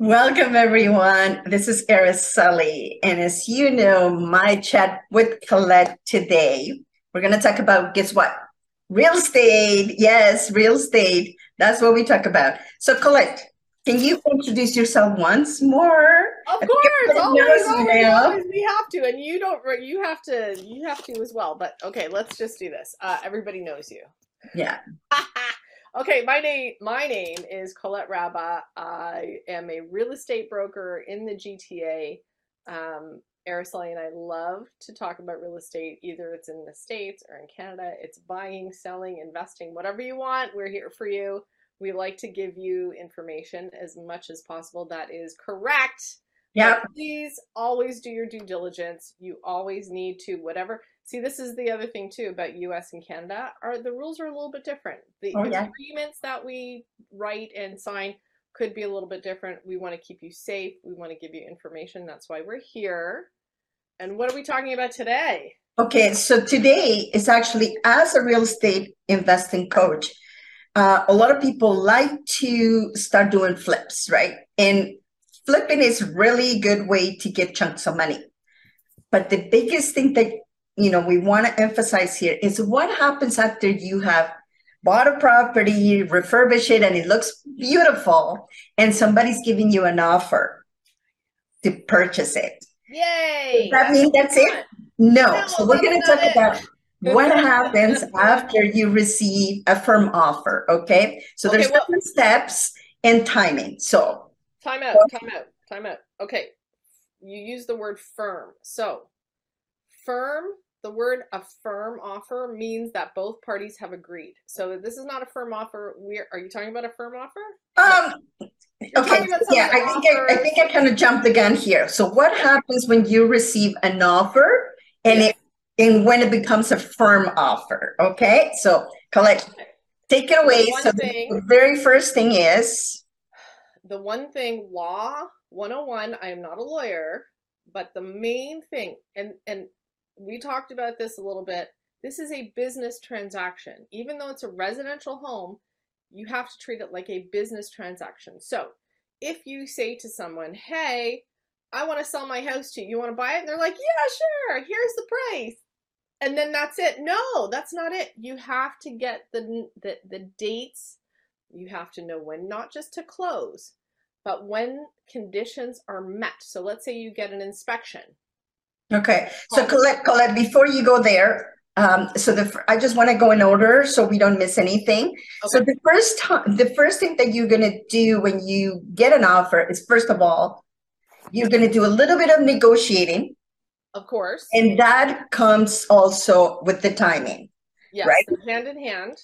Welcome, everyone. This is Araceli. And as you know, my chat with Colette today, we're going to talk about guess what? Real estate. Yes, real estate. That's what we talk about. So, Colette, can you introduce yourself once more? Of course, always, always, always, we have to, and you don't. You have to. You have to as well. But okay, let's just do this. Uh, everybody knows you. Yeah. Okay, my name my name is Colette Rabba. I am a real estate broker in the GTA. Um, Araceli and I love to talk about real estate. Either it's in the States or in Canada. It's buying, selling, investing, whatever you want. We're here for you. We like to give you information as much as possible that is correct. Yeah. Please always do your due diligence. You always need to, whatever See, this is the other thing too about U.S. and Canada. Are the rules are a little bit different. The oh, yeah. agreements that we write and sign could be a little bit different. We want to keep you safe. We want to give you information. That's why we're here. And what are we talking about today? Okay, so today is actually as a real estate investing coach. Uh, a lot of people like to start doing flips, right? And flipping is really good way to get chunks of money. But the biggest thing that you know we want to emphasize here is what happens after you have bought a property, refurbish it, and it looks beautiful, and somebody's giving you an offer to purchase it. Yay! Does that mean that's it? No. no so we're going to talk it. about what happens after you receive a firm offer. Okay. So okay, there's well, different steps and timing. So time out, time out, time out. Okay. You use the word firm. So firm the word a firm offer means that both parties have agreed. So this is not a firm offer. We're are you talking about a firm offer? Um okay. Yeah, I think I, I, think I kind of jumped the gun here. So what happens when you receive an offer and it and when it becomes a firm offer? Okay. So Colette, take it away. So thing, the very first thing is the one thing law 101, I am not a lawyer, but the main thing and and we talked about this a little bit. This is a business transaction. Even though it's a residential home, you have to treat it like a business transaction. So if you say to someone, hey, I want to sell my house to you, you want to buy it? And they're like, yeah, sure, here's the price. And then that's it. No, that's not it. You have to get the, the, the dates. You have to know when, not just to close, but when conditions are met. So let's say you get an inspection Okay, so Colette, Colette, before you go there, um, so the I just want to go in order so we don't miss anything. Okay. So the first time, the first thing that you're gonna do when you get an offer is first of all, you're gonna do a little bit of negotiating. Of course. And that comes also with the timing. Yes, right? So hand in hand.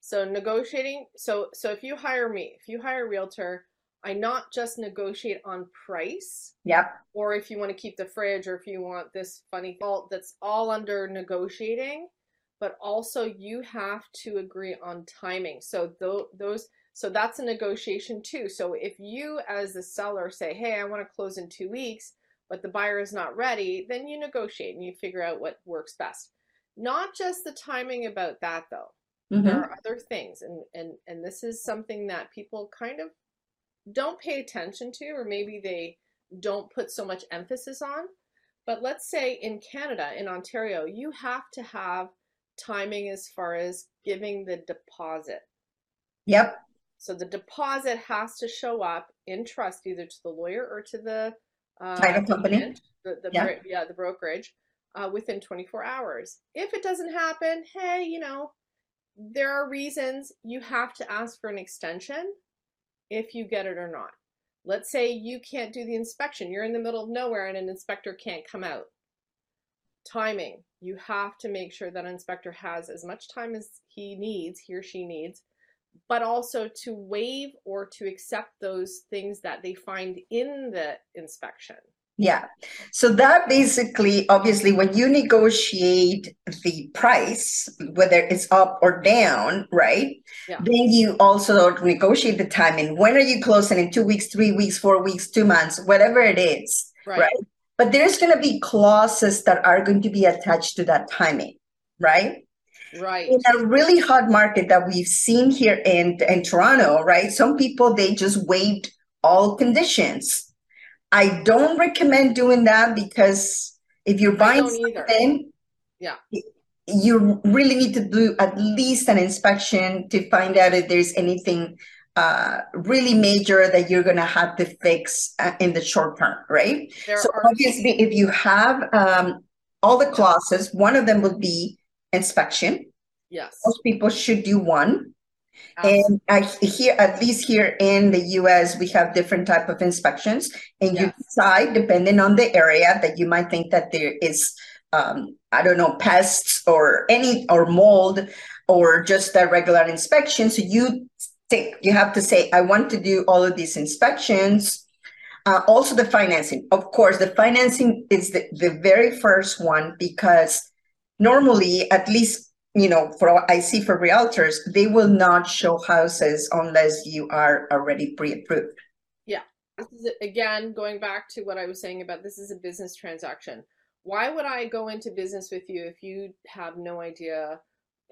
So negotiating. So so if you hire me, if you hire a realtor, I not just negotiate on price. Yep. Or if you want to keep the fridge or if you want this funny fault, that's all under negotiating, but also you have to agree on timing. So th- those so that's a negotiation too. So if you as the seller say, "Hey, I want to close in 2 weeks," but the buyer is not ready, then you negotiate and you figure out what works best. Not just the timing about that though. Mm-hmm. There are other things and and and this is something that people kind of don't pay attention to, or maybe they don't put so much emphasis on. But let's say in Canada, in Ontario, you have to have timing as far as giving the deposit. Yep. So the deposit has to show up in trust either to the lawyer or to the uh, title company, the, the yeah. yeah, the brokerage, uh, within 24 hours. If it doesn't happen, hey, you know, there are reasons you have to ask for an extension if you get it or not. Let's say you can't do the inspection. You're in the middle of nowhere and an inspector can't come out. Timing. You have to make sure that inspector has as much time as he needs, he or she needs, but also to waive or to accept those things that they find in the inspection. Yeah. So that basically, obviously, when you negotiate the price, whether it's up or down, right? Yeah. Then you also negotiate the timing. When are you closing in two weeks, three weeks, four weeks, two months, whatever it is, right? right? But there's going to be clauses that are going to be attached to that timing, right? Right. In a really hot market that we've seen here in, in Toronto, right? Some people, they just waived all conditions. I don't recommend doing that because if you're buying something, yeah, you really need to do at least an inspection to find out if there's anything uh, really major that you're going to have to fix uh, in the short term, right? There so are- obviously, if you have um, all the clauses, one of them would be inspection. Yes, most people should do one. And I, here, at least here in the U.S., we have different type of inspections, and yes. you decide depending on the area that you might think that there is, um, I don't know, pests or any or mold or just a regular inspection. So you take, you have to say, I want to do all of these inspections. Uh, also, the financing. Of course, the financing is the, the very first one because normally, at least you know, for I see for realtors, they will not show houses unless you are already pre-approved. Yeah. This is again going back to what I was saying about this is a business transaction. Why would I go into business with you if you have no idea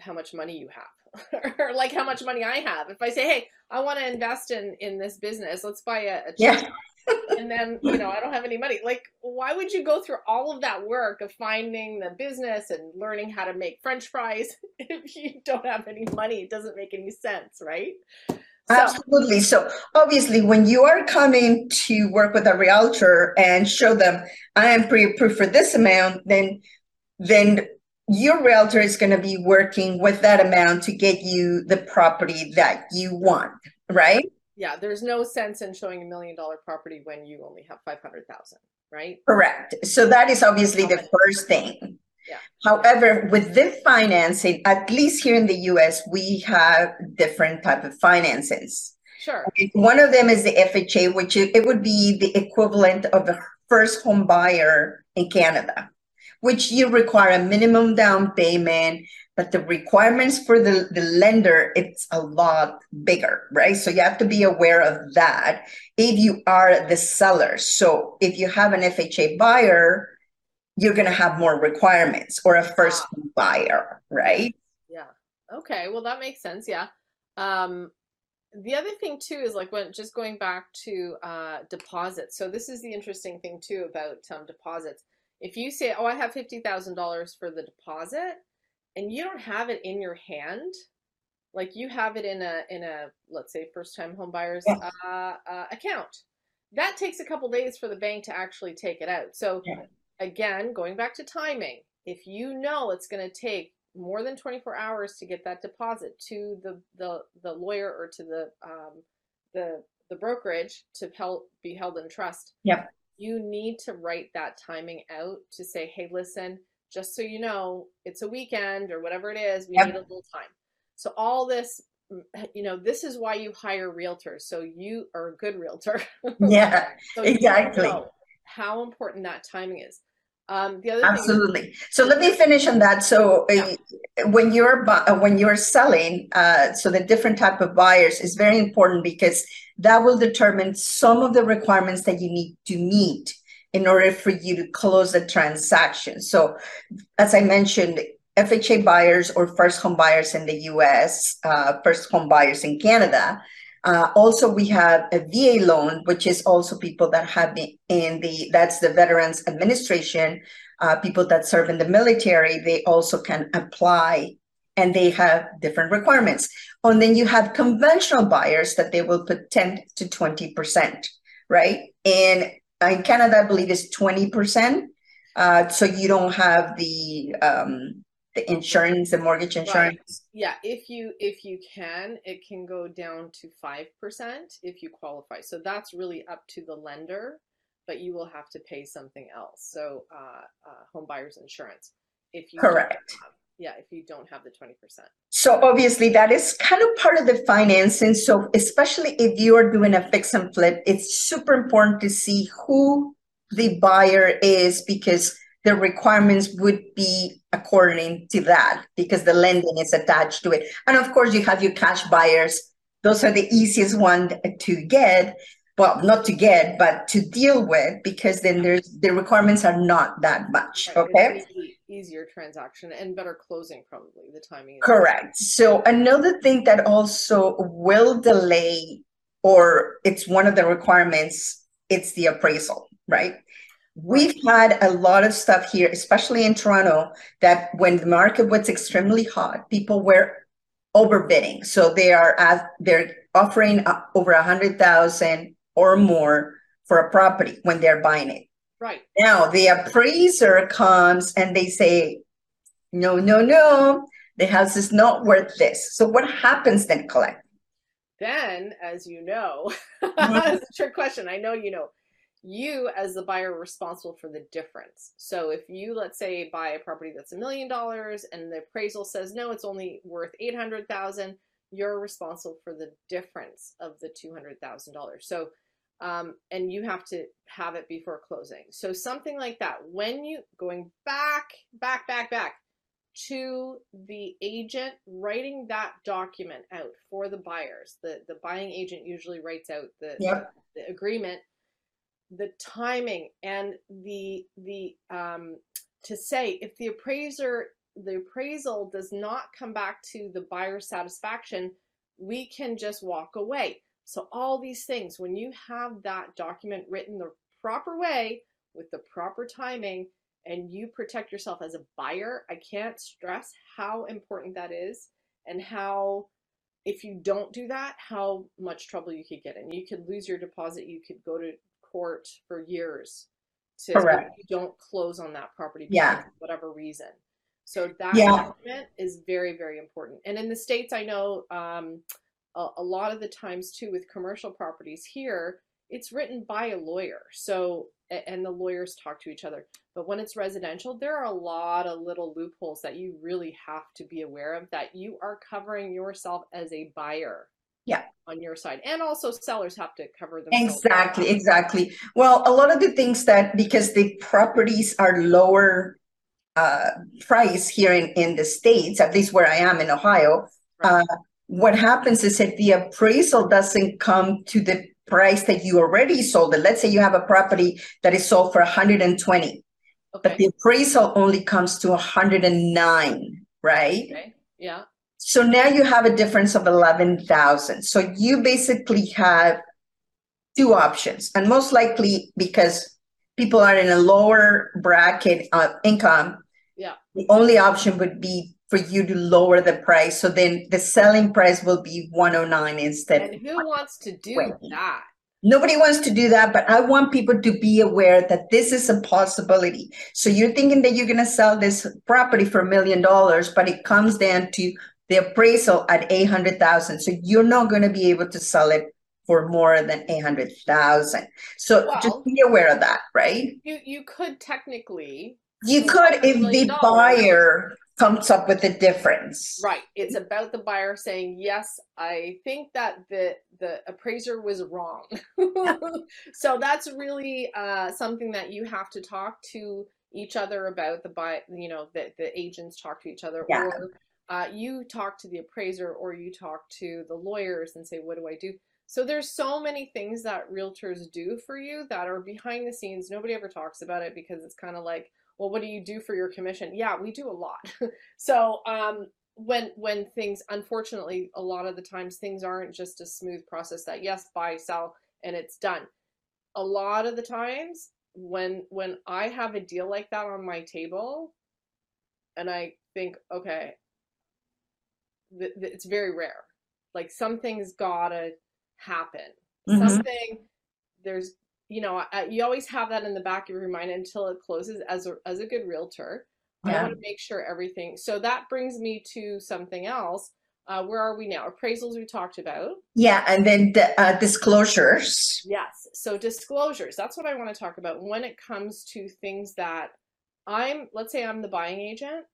how much money you have? or like how much money I have. If I say, "Hey, I want to invest in in this business. Let's buy a, a yeah and then you know i don't have any money like why would you go through all of that work of finding the business and learning how to make french fries if you don't have any money it doesn't make any sense right so, Absolutely. So obviously, when you are coming to work with a realtor and show them I am pre-approved for this amount, then then your realtor is going to be working with that amount to get you the property that you want, right? Yeah, there's no sense in showing a million dollar property when you only have 500,000, right? Correct. So that is obviously the first thing. Yeah. However, with this financing, at least here in the US, we have different type of finances. Sure. One of them is the FHA, which it would be the equivalent of a first home buyer in Canada, which you require a minimum down payment but the requirements for the, the lender it's a lot bigger right? So you have to be aware of that if you are the seller. So if you have an fha buyer you're going to have more requirements or a first buyer right? Yeah. Okay. Well that makes sense. Yeah. Um the other thing too is like when just going back to uh deposits. So this is the interesting thing too about um, deposits. If you say oh i have $50000 for the deposit and you don't have it in your hand like you have it in a in a let's say first time home buyers yeah. uh, uh, account that takes a couple days for the bank to actually take it out so yeah. again going back to timing if you know it's going to take more than 24 hours to get that deposit to the the, the lawyer or to the um, the the brokerage to help be held in trust yep you need to write that timing out to say hey listen just so you know, it's a weekend or whatever it is, we yep. need a little time. So all this, you know, this is why you hire realtors. So you are a good realtor. Yeah, so exactly. how important that timing is. Um, the other absolutely. Is- so let me finish on that. So uh, when you're uh, when you're selling, uh, so the different type of buyers is very important because that will determine some of the requirements that you need to meet in order for you to close the transaction. So, as I mentioned, FHA buyers or first home buyers in the US, uh, first home buyers in Canada. Uh, also, we have a VA loan, which is also people that have been in the, that's the Veterans Administration, uh, people that serve in the military, they also can apply and they have different requirements. And then you have conventional buyers that they will put 10 to 20%, right? And in Canada, I believe is 20%. Uh, so you don't have the um, the insurance, the mortgage insurance. Right. Yeah, if you if you can, it can go down to five percent if you qualify. So that's really up to the lender, but you will have to pay something else. So uh, uh, home buyers insurance. If you correct yeah if you don't have the 20% so obviously that is kind of part of the financing. So especially if you are doing a fix and flip it's super important to see who the buyer is because the requirements would be according to that because the lending is attached to it. And of course you have your cash buyers. Those are the easiest one to get well not to get but to deal with because then there's the requirements are not that much okay easier transaction and better closing probably the timing correct so another thing that also will delay or it's one of the requirements, it's the appraisal, right? We've had a lot of stuff here, especially in Toronto, that when the market was extremely hot, people were overbidding. So they are as they're offering uh, over a hundred thousand or more for a property when they're buying it. Right. Now the appraiser comes and they say, no, no, no, the house is not worth this. So what happens then, Colette? Then, as you know, mm-hmm. that's a trick question. I know you know. You, as the buyer, are responsible for the difference. So, if you, let's say, buy a property that's a million dollars and the appraisal says no, it's only worth eight hundred thousand, you're responsible for the difference of the two hundred thousand dollars. So, um, and you have to have it before closing. So, something like that. When you going back, back, back, back to the agent writing that document out for the buyers. The the buying agent usually writes out the, Yep. the, the agreement, the timing and the the um to say if the appraiser the appraisal does not come back to the buyer satisfaction, we can just walk away. So all these things, when you have that document written the proper way with the proper timing, and you protect yourself as a buyer, I can't stress how important that is and how if you don't do that, how much trouble you could get in. You could lose your deposit, you could go to court for years to Correct. you don't close on that property Yeah. whatever reason. So that Yeah. document is very, very important. And in the States, I know um, a, a lot of the times too with commercial properties here, it's written by a lawyer. So and the lawyers talk to each other. But when it's residential, there are a lot of little loopholes that you really have to be aware of that you are covering yourself as a buyer. Yeah. On your side. And also sellers have to cover themselves. Exactly, exactly. Well, a lot of the things that because the properties are lower uh, price here in, in the States, at least where I am in Ohio, Right. uh, what happens is if the appraisal doesn't come to the price that you already sold it, let's say you have a property that is sold for 120, but the appraisal only comes to 109, right? Okay. Yeah. So now you have a difference of 11,000. So you basically have two options. And most likely because people are in a lower bracket of income, Yeah. the only option would be for you to lower the price. So then the selling price will be 109 instead. And who wants to do 120. that? Nobody wants to do that, but I want people to be aware that this is a possibility. So you're thinking that you're going to sell this property for a million dollars, but it comes down to the appraisal at 800,000. So you're not going to be able to sell it for more than 800,000. So Well- just be aware of that, right? You you could technically You could if the buyer comes up with a difference. Right. It's about the buyer saying, "Yes, I think that the the appraiser was wrong." so that's really uh, something that you have to talk to each other about. The buy, you know, the the agents talk to each other, Yeah. or uh, you talk to the appraiser, or you talk to the lawyers and say, "What do I do?" So there's so many things that realtors do for you that are behind the scenes. Nobody ever talks about it because it's kind of like, well, what do you do for your commission? Yeah, we do a lot. so um, when when things, unfortunately, a lot of the times things aren't just a smooth process that yes, buy, sell, and it's done. A lot of the times when when I have a deal like that on my table, and I think, okay, th- th- it's very rare. Like something's gotta happen. Mhm. Something there's you know I, you always have that in the back of your mind until it closes. As a as a good realtor, I want to make sure everything. So that brings me to something else. Uh, where are we now? Appraisals we talked about. Yeah, and then the uh, disclosures. Yes. So disclosures. That's what I want to talk about when it comes to things that I'm. Let's say I'm the buying agent.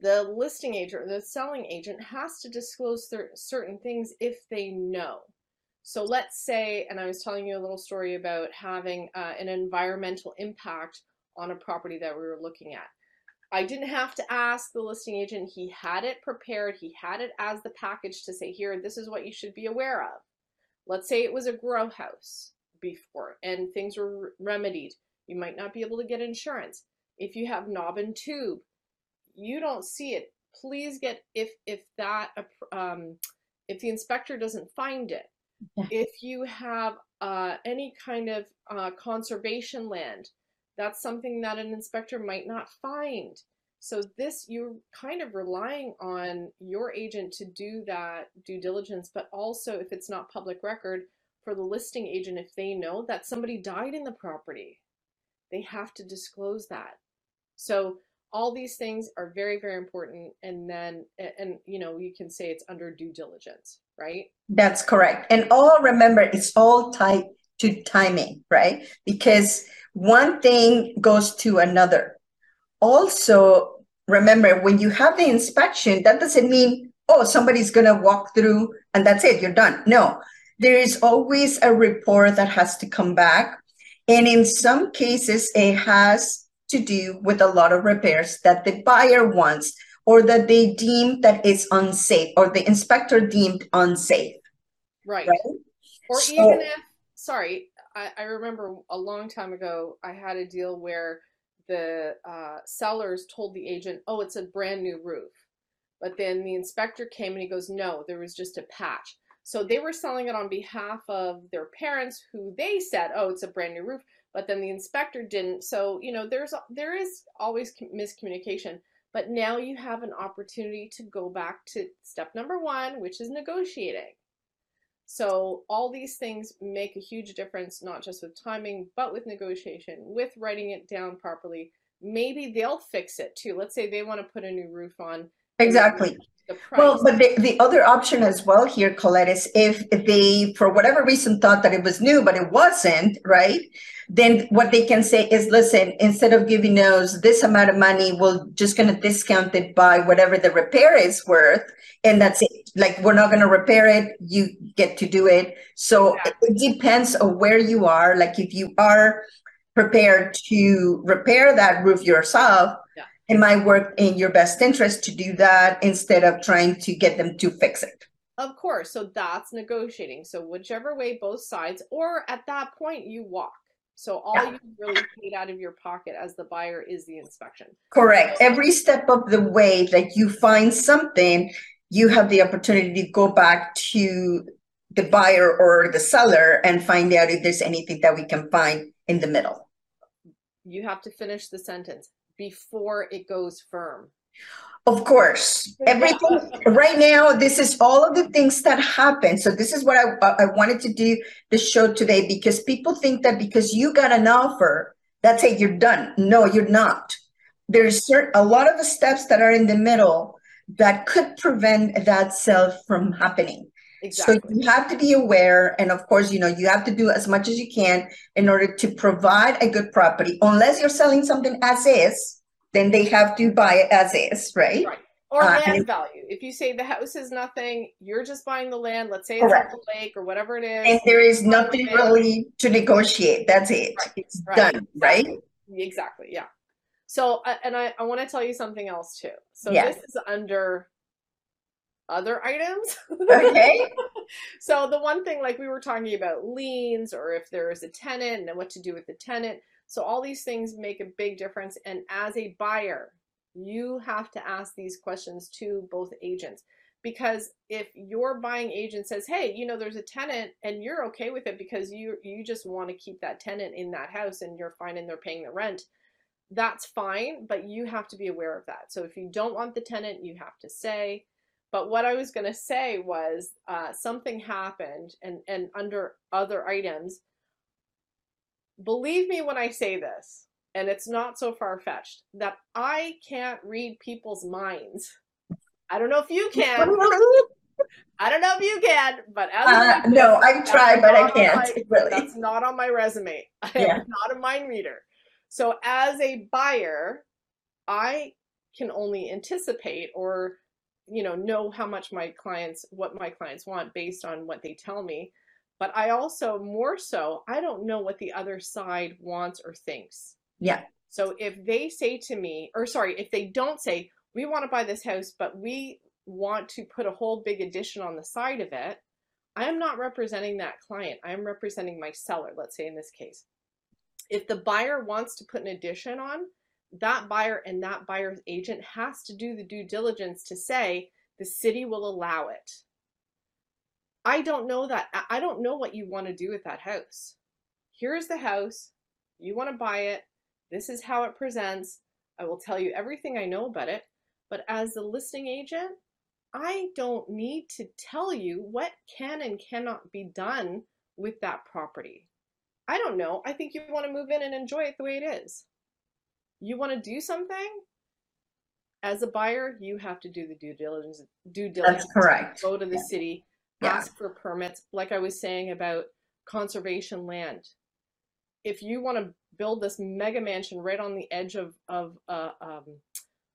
The listing agent or the selling agent has to disclose cer- certain things if they know. So let's say, and I was telling you a little story about having uh, an environmental impact on a property that we were looking at. I didn't have to ask the listing agent. He had it prepared. He had it as the package to say, here, this is what you should be aware of. Let's say it was a grow house before and things were remedied. You might not be able to get insurance. If you have knob and tube, you don't see it. Please get if if that um, if the inspector doesn't find it, Yeah. If you have uh, any kind of uh, conservation land, that's something that an inspector might not find. So this you're kind of relying on your agent to do that due diligence, but also if it's not public record for the listing agent, if they know that somebody died in the property, they have to disclose that. So all these things are very, very important. And then, and you know, you can say it's under due diligence, right? That's correct. And all remember, it's all tied to timing, right? Because one thing goes to another also remember when you have the inspection, that doesn't mean, oh, somebody's going to walk through and that's it, you're done. No, there is always a report that has to come back. And in some cases, it has to do with a lot of repairs that the buyer wants or that they deem it's unsafe or the inspector deemed unsafe. Right. right? Or so, even if, sorry, I, I remember a long time ago, I had a deal where the uh, sellers told the agent, oh, it's a brand new roof. But then the inspector came and he goes, no, there was just a patch. So they were selling it on behalf of their parents who they said, oh, it's a brand new roof. But then the inspector didn't. So, you know, there's there is always miscommunication. But now you have an opportunity to go back to step number one, which is negotiating. So all these things make a huge difference, not just with timing, but with negotiation, with writing it down properly. Maybe they'll fix it too. Let's say they want to put a new roof on. Exactly. Well, but the, the other option as well here, Colette, is if they, for whatever reason, thought that it was new, but it wasn't, right? Then what they can say is, listen, instead of giving us this amount of money, we're just going to discount it by whatever the repair is worth. And that's it. Like, we're not going to repair it. You get to do it. So yeah. it depends on where you are. Like, if you are prepared to repair that roof yourself, it might work in your best interest to do that instead of trying to get them to fix it. Of course. So that's negotiating. So whichever way, both sides, or at that point, you walk. So all yeah. you really paid out of your pocket as the buyer is the inspection. Correct. Every step of the way that you find something, you have the opportunity to go back to the buyer or the seller and find out if there's anything that we can find in the middle. You have to finish the sentence before it goes firm? Of course, everything right now. This is all of the things that happen. So this is what I uh, I wanted to do the show today because people think that because you got an offer, that's it, you're done. No, you're not. There's certain a lot of the steps that are in the middle that could prevent that sale from happening. Exactly. So you have to be aware, and of course, you know you have to do as much as you can in order to provide a good property. Unless you're selling something as is, then they have to buy it as is, right? Right. Or uh, land value. If you say the house is nothing, you're just buying the land. Let's say it's correct. the lake or whatever it is. And there is nothing really to negotiate. That's it. Right. It's right. done, right? Exactly. Yeah. So, uh, and I, I want to tell you something else too. So yes. this is under other items. Okay. so the one thing like we were talking about liens or if there is a tenant and what to do with the tenant. So all these things make a big difference and as a buyer, you have to ask these questions to both agents because if your buying agent says, "Hey, you know there's a tenant and you're okay with it because you you just want to keep that tenant in that house and you're fine and they're paying the rent." That's fine, but you have to be aware of that. So if you don't want the tenant, you have to say, but what I was going to say was uh, something happened, and, and under other items, believe me when I say this, and it's not so far fetched, that I can't read people's minds. I don't know if you can. I don't know if you can, but as uh, no, I try, but I can't. My, really, that's not on my resume. I yeah. am not a mind reader. So, as a buyer, I can only anticipate or you know know how much my clients what my clients want based on what they tell me. But i also more so i don't know what the other side wants or thinks. Yeah. So if they say to me or sorry if they don't say we want to buy this house but we want to put a whole big addition on the side of it i am not representing that client. I am representing my seller let's say in this case. If the buyer wants to put an addition on that buyer and that buyer's agent has to do the due diligence to say the city will allow it. I don't know that. I don't know what you want to do with that house. Here's the house. You want to buy it. This is how it presents. I will tell you everything I know about it. But as the listing agent, I don't need to tell you what can and cannot be done with that property. I don't know. I think you want to move in and enjoy it the way it is. You want to do something? As a buyer, you have to do the due diligence. Due diligence. That's correct. Go to the yeah. city, yeah. ask for permits. Like I was saying about conservation land. If you want to build this mega mansion right on the edge of of uh, um,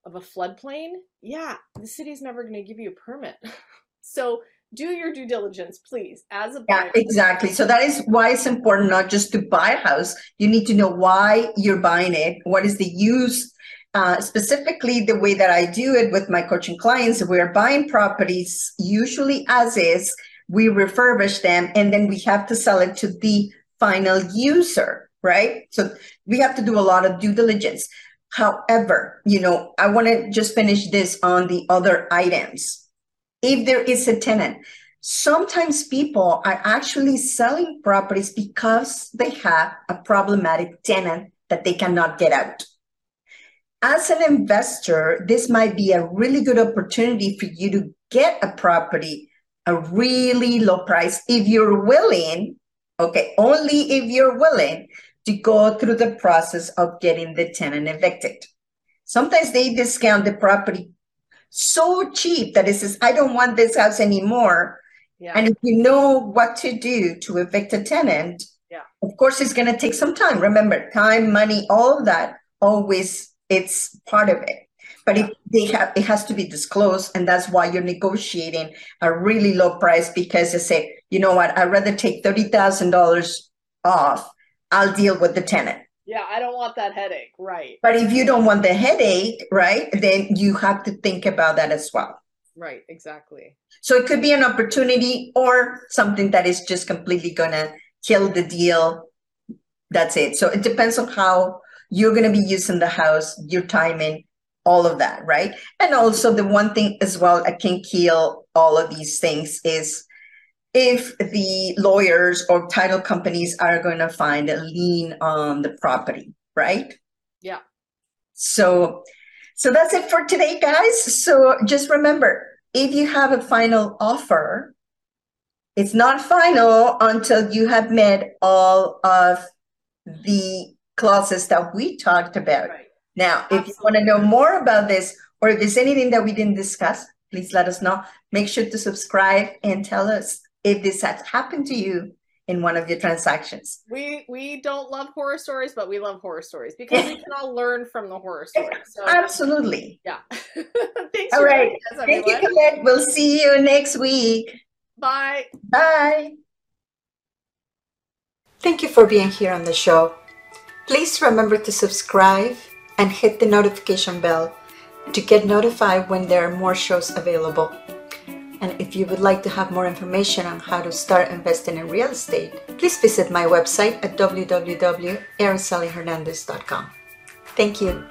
of a floodplain, yeah, the city's never going to give you a permit. so do your due diligence, please, as a buyer. Yeah, exactly. So that is why it's important not just to buy a house. You need to know why you're buying it. What is the use? Uh, specifically, the way that I do it with my coaching clients, we're buying properties usually as is. We refurbish them, and then we have to sell it to the final user, right? So we have to do a lot of due diligence. However, you know, I want to just finish this on the other items if there is a tenant. Sometimes people are actually selling properties because they have a problematic tenant that they cannot get out. As an investor, this might be a really good opportunity for you to get a property a really low price if you're willing, okay, only if you're willing to go through the process of getting the tenant evicted. Sometimes they discount the property so cheap that it says, I don't want this house anymore. Yeah. And if you know what to do to evict a tenant, yeah. of course it's going to take some time. Remember, time, money, all of that always it's part of it. But if they have it has to be disclosed, and that's why you're negotiating a really low price because they say, you know what, I'd rather take thirty thousand dollars off. I'll deal with the tenant. Yeah, I don't want that headache. Right. But if you don't want the headache, right, then you have to think about that as well. Right, exactly. So it could be an opportunity or something that is just completely going to kill the deal. That's it. So it depends on how you're going to be using the house, your timing, all of that, right? And also the one thing as well that can kill all of these things is if the lawyers or title companies are going to find a lien on the property, right? Yeah. So so that's it for today guys. So just remember, if you have a final offer, it's not final until you have met all of the clauses that we talked about. Right. Now, Absolutely. if you want to know more about this or if there's anything that we didn't discuss, please let us know. Make sure to subscribe and tell us if this has happened to you in one of your transactions. We we don't love horror stories, but we love horror stories because we can all learn from the horror stories. So, Absolutely. Yeah. Thanks. All right. Us, Thank you, Colette. We'll see you next week. Bye. Bye. Thank you for being here on the show. Please remember to subscribe and hit the notification bell to get notified when there are more shows available. And if you would like to have more information on how to start investing in real estate, please visit my website at www.aracelyhernandez.com. Thank you.